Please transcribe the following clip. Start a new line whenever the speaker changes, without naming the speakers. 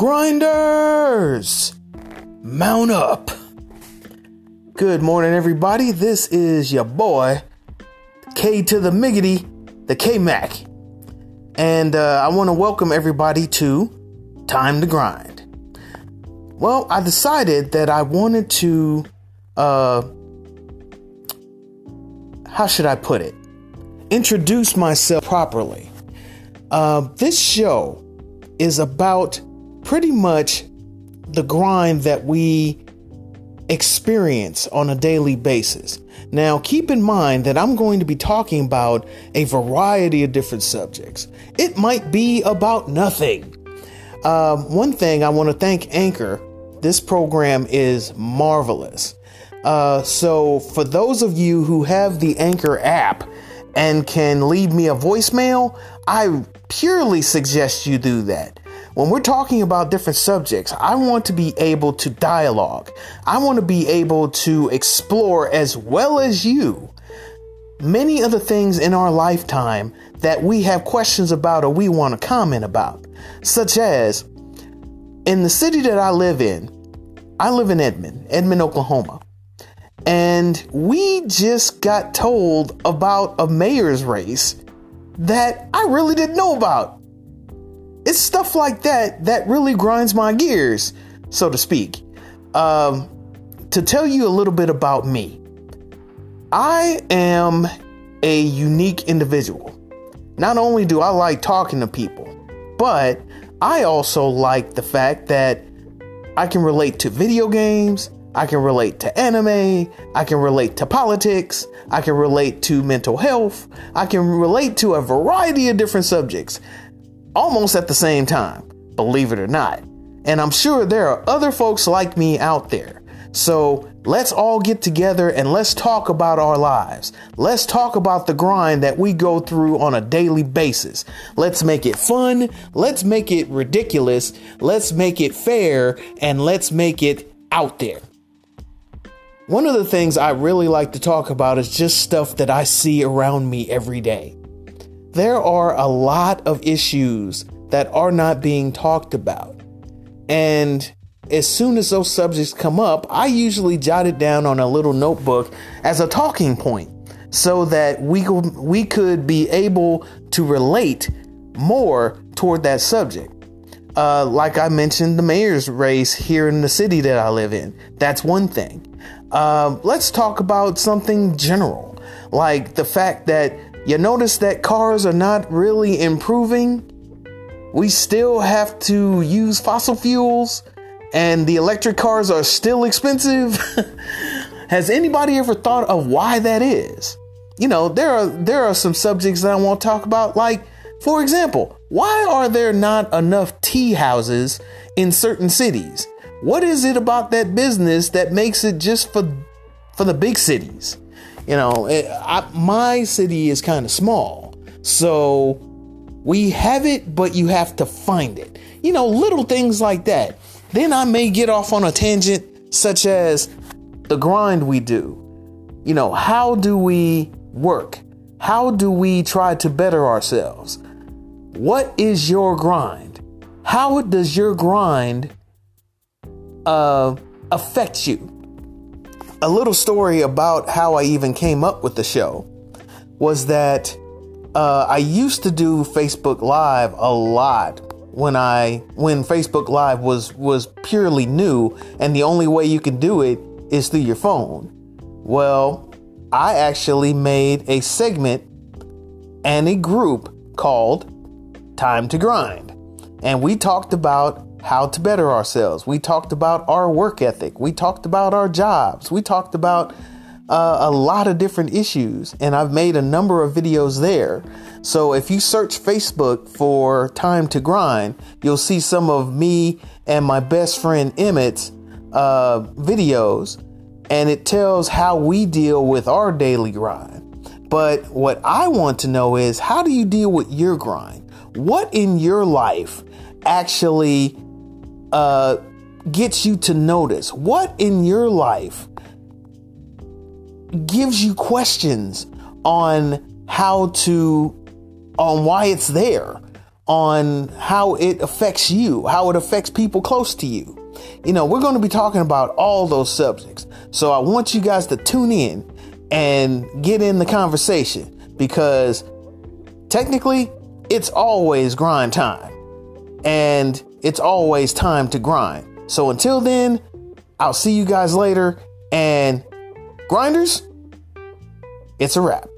Grinders! Mount up! Good morning, everybody. This is your boy, K to the Miggity, the K Mac. And uh, I want to welcome everybody to Time to Grind. Well, I decided that I wanted to, uh, how should I put it? Introduce myself properly. Uh, this show is about pretty much the grind that we experience on a daily basis. Now, keep in mind that I'm going to be talking about a variety of different subjects. It might be about nothing. Uh, one thing I want to thank Anchor. This program is marvelous. Uh, so, for those of you who have the Anchor app and can leave me a voicemail, I purely suggest you do that when we're talking about different subjects, I want to be able to dialogue. I want to be able to explore as well as you many of the things in our lifetime that we have questions about or we want to comment about, such as in the city that I live in, I live in Edmond, Edmond, Oklahoma. And we just got told about a mayor's race that I really didn't know about it's stuff like that that really grinds my gears, so to speak. Um, to tell you a little bit about me, I am a unique individual. Not only do I like talking to people, but I also like the fact that I can relate to video games, I can relate to anime, I can relate to politics, I can relate to mental health, I can relate to a variety of different subjects almost at the same time, believe it or not. And I'm sure there are other folks like me out there. So let's all get together and let's talk about our lives. Let's talk about the grind that we go through on a daily basis. Let's make it fun. Let's make it ridiculous. Let's make it fair and let's make it out there. One of the things I really like to talk about is just stuff that I see around me every day there are a lot of issues that are not being talked about. And as soon as those subjects come up, I usually jot it down on a little notebook as a talking point so that we, we could be able to relate more toward that subject. Uh, like I mentioned, the mayor's race here in the city that I live in. That's one thing. Uh, let's talk about something general, like the fact that you notice that cars are not really improving. We still have to use fossil fuels and the electric cars are still expensive. Has anybody ever thought of why that is? You know, there are there are some subjects that I want to talk about like for example, why are there not enough tea houses in certain cities? What is it about that business that makes it just for for the big cities? You know, it, I, my city is kind of small. So we have it, but you have to find it. You know, little things like that. Then I may get off on a tangent, such as the grind we do. You know, how do we work? How do we try to better ourselves? What is your grind? How does your grind uh, affect you? A little story about how I even came up with the show was that uh, I used to do Facebook Live a lot when I when Facebook Live was was purely new and the only way you can do it is through your phone. Well, I actually made a segment and a group called Time to Grind. And we talked about how to better ourselves. We talked about our work ethic. We talked about our jobs. We talked about uh, a lot of different issues, and I've made a number of videos there. So if you search Facebook for Time to Grind, you'll see some of me and my best friend Emmett's uh, videos, and it tells how we deal with our daily grind. But what I want to know is how do you deal with your grind? What in your life actually uh, gets you to notice? What in your life gives you questions on how to, on why it's there, on how it affects you, how it affects people close to you. You know, we're going to be talking about all those subjects. So I want you guys to tune in and get in the conversation because technically it's always grind time and it's always time to grind. So until then, I'll see you guys later and grinders, it's a wrap.